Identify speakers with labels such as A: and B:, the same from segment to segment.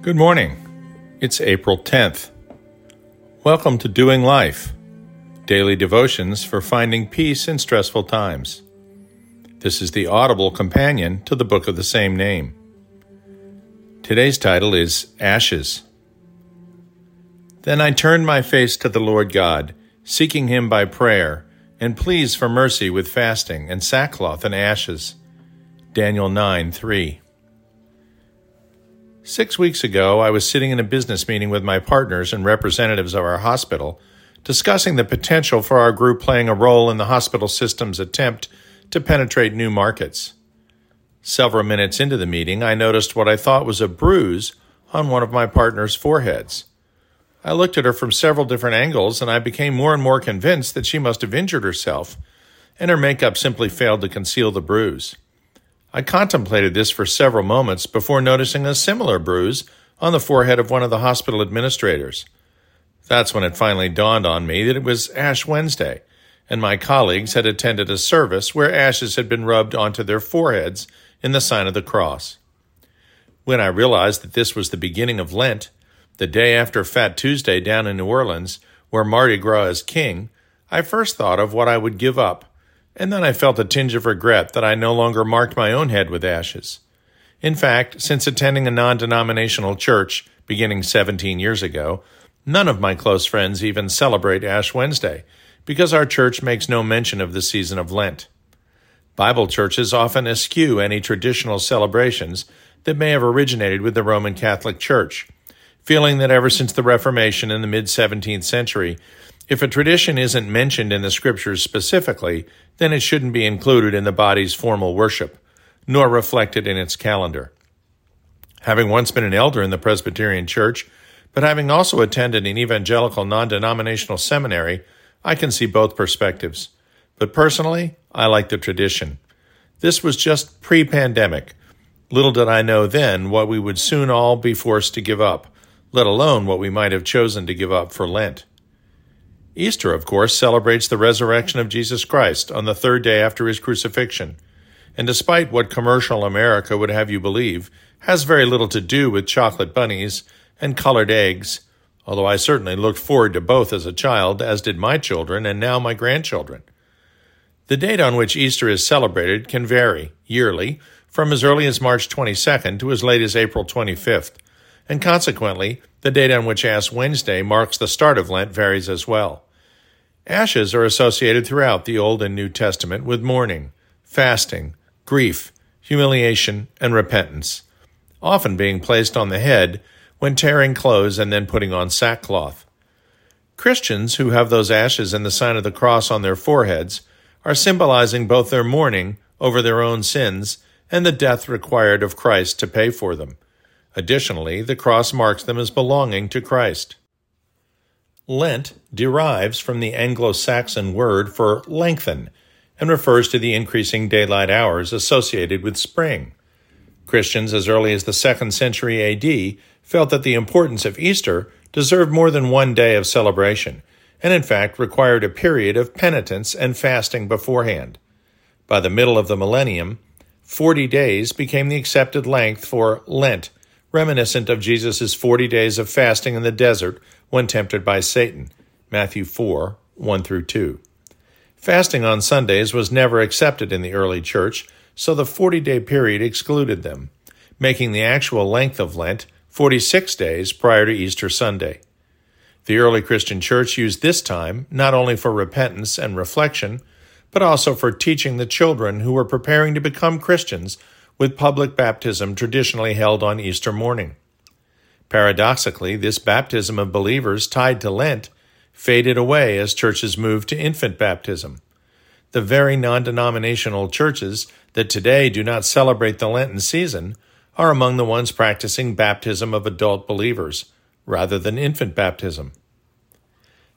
A: Good morning. It's April 10th. Welcome to Doing Life, daily devotions for finding peace in stressful times. This is the audible companion to the book of the same name. Today's title is Ashes. Then I turned my face to the Lord God, seeking him by prayer, and pleas for mercy with fasting and sackcloth and ashes. Daniel 9 3. Six weeks ago, I was sitting in a business meeting with my partners and representatives of our hospital, discussing the potential for our group playing a role in the hospital system's attempt to penetrate new markets. Several minutes into the meeting, I noticed what I thought was a bruise on one of my partner's foreheads. I looked at her from several different angles, and I became more and more convinced that she must have injured herself, and her makeup simply failed to conceal the bruise. I contemplated this for several moments before noticing a similar bruise on the forehead of one of the hospital administrators. That's when it finally dawned on me that it was Ash Wednesday, and my colleagues had attended a service where ashes had been rubbed onto their foreheads in the sign of the cross. When I realized that this was the beginning of Lent, the day after Fat Tuesday down in New Orleans, where Mardi Gras is king, I first thought of what I would give up and then I felt a tinge of regret that I no longer marked my own head with ashes. In fact, since attending a non denominational church beginning 17 years ago, none of my close friends even celebrate Ash Wednesday because our church makes no mention of the season of Lent. Bible churches often eschew any traditional celebrations that may have originated with the Roman Catholic Church, feeling that ever since the Reformation in the mid 17th century, if a tradition isn't mentioned in the scriptures specifically, then it shouldn't be included in the body's formal worship, nor reflected in its calendar. Having once been an elder in the Presbyterian Church, but having also attended an evangelical non denominational seminary, I can see both perspectives. But personally, I like the tradition. This was just pre pandemic. Little did I know then what we would soon all be forced to give up, let alone what we might have chosen to give up for Lent. Easter, of course, celebrates the resurrection of Jesus Christ on the third day after his crucifixion, and despite what commercial America would have you believe, has very little to do with chocolate bunnies and colored eggs, although I certainly looked forward to both as a child, as did my children and now my grandchildren. The date on which Easter is celebrated can vary, yearly, from as early as March 22nd to as late as April 25th, and consequently, the date on which Ash Wednesday marks the start of Lent varies as well. Ashes are associated throughout the Old and New Testament with mourning, fasting, grief, humiliation, and repentance, often being placed on the head when tearing clothes and then putting on sackcloth. Christians who have those ashes and the sign of the cross on their foreheads are symbolizing both their mourning over their own sins and the death required of Christ to pay for them. Additionally, the cross marks them as belonging to Christ. Lent derives from the Anglo Saxon word for lengthen and refers to the increasing daylight hours associated with spring. Christians as early as the 2nd century AD felt that the importance of Easter deserved more than one day of celebration, and in fact required a period of penitence and fasting beforehand. By the middle of the millennium, 40 days became the accepted length for Lent, reminiscent of Jesus' 40 days of fasting in the desert when tempted by Satan. Matthew 4 1 through 2. Fasting on Sundays was never accepted in the early church, so the 40 day period excluded them, making the actual length of Lent 46 days prior to Easter Sunday. The early Christian church used this time not only for repentance and reflection, but also for teaching the children who were preparing to become Christians with public baptism traditionally held on Easter morning. Paradoxically, this baptism of believers tied to Lent faded away as churches moved to infant baptism. The very non denominational churches that today do not celebrate the Lenten season are among the ones practicing baptism of adult believers rather than infant baptism.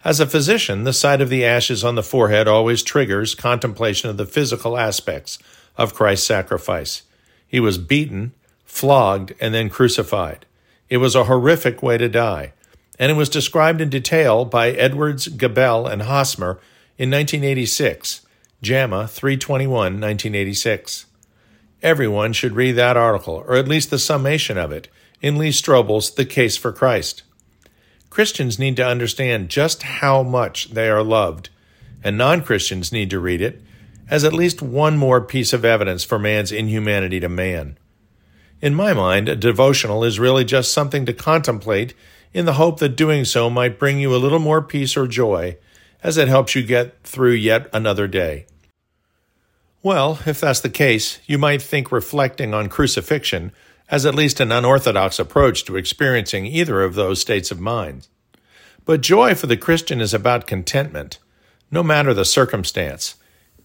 A: As a physician, the sight of the ashes on the forehead always triggers contemplation of the physical aspects of Christ's sacrifice. He was beaten, flogged, and then crucified. It was a horrific way to die, and it was described in detail by Edwards, Gabel, and Hosmer in 1986, JAMA 321 1986. Everyone should read that article, or at least the summation of it, in Lee Strobel's The Case for Christ. Christians need to understand just how much they are loved, and non Christians need to read it as at least one more piece of evidence for man's inhumanity to man. In my mind, a devotional is really just something to contemplate in the hope that doing so might bring you a little more peace or joy as it helps you get through yet another day. Well, if that's the case, you might think reflecting on crucifixion as at least an unorthodox approach to experiencing either of those states of mind. But joy for the Christian is about contentment, no matter the circumstance.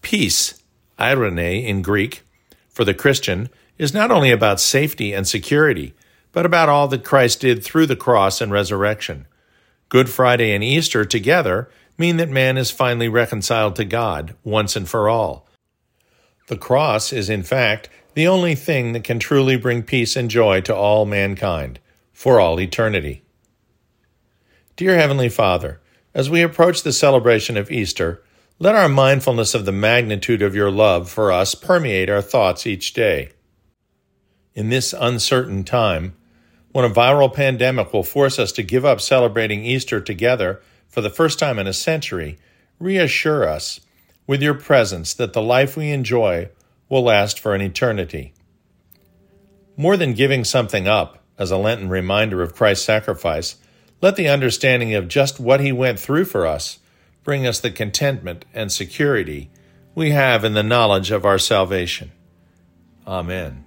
A: Peace, eirene in Greek, for the Christian is not only about safety and security, but about all that Christ did through the cross and resurrection. Good Friday and Easter together mean that man is finally reconciled to God once and for all. The cross is, in fact, the only thing that can truly bring peace and joy to all mankind for all eternity. Dear Heavenly Father, as we approach the celebration of Easter, let our mindfulness of the magnitude of your love for us permeate our thoughts each day. In this uncertain time, when a viral pandemic will force us to give up celebrating Easter together for the first time in a century, reassure us with your presence that the life we enjoy will last for an eternity. More than giving something up as a Lenten reminder of Christ's sacrifice, let the understanding of just what he went through for us bring us the contentment and security we have in the knowledge of our salvation. Amen.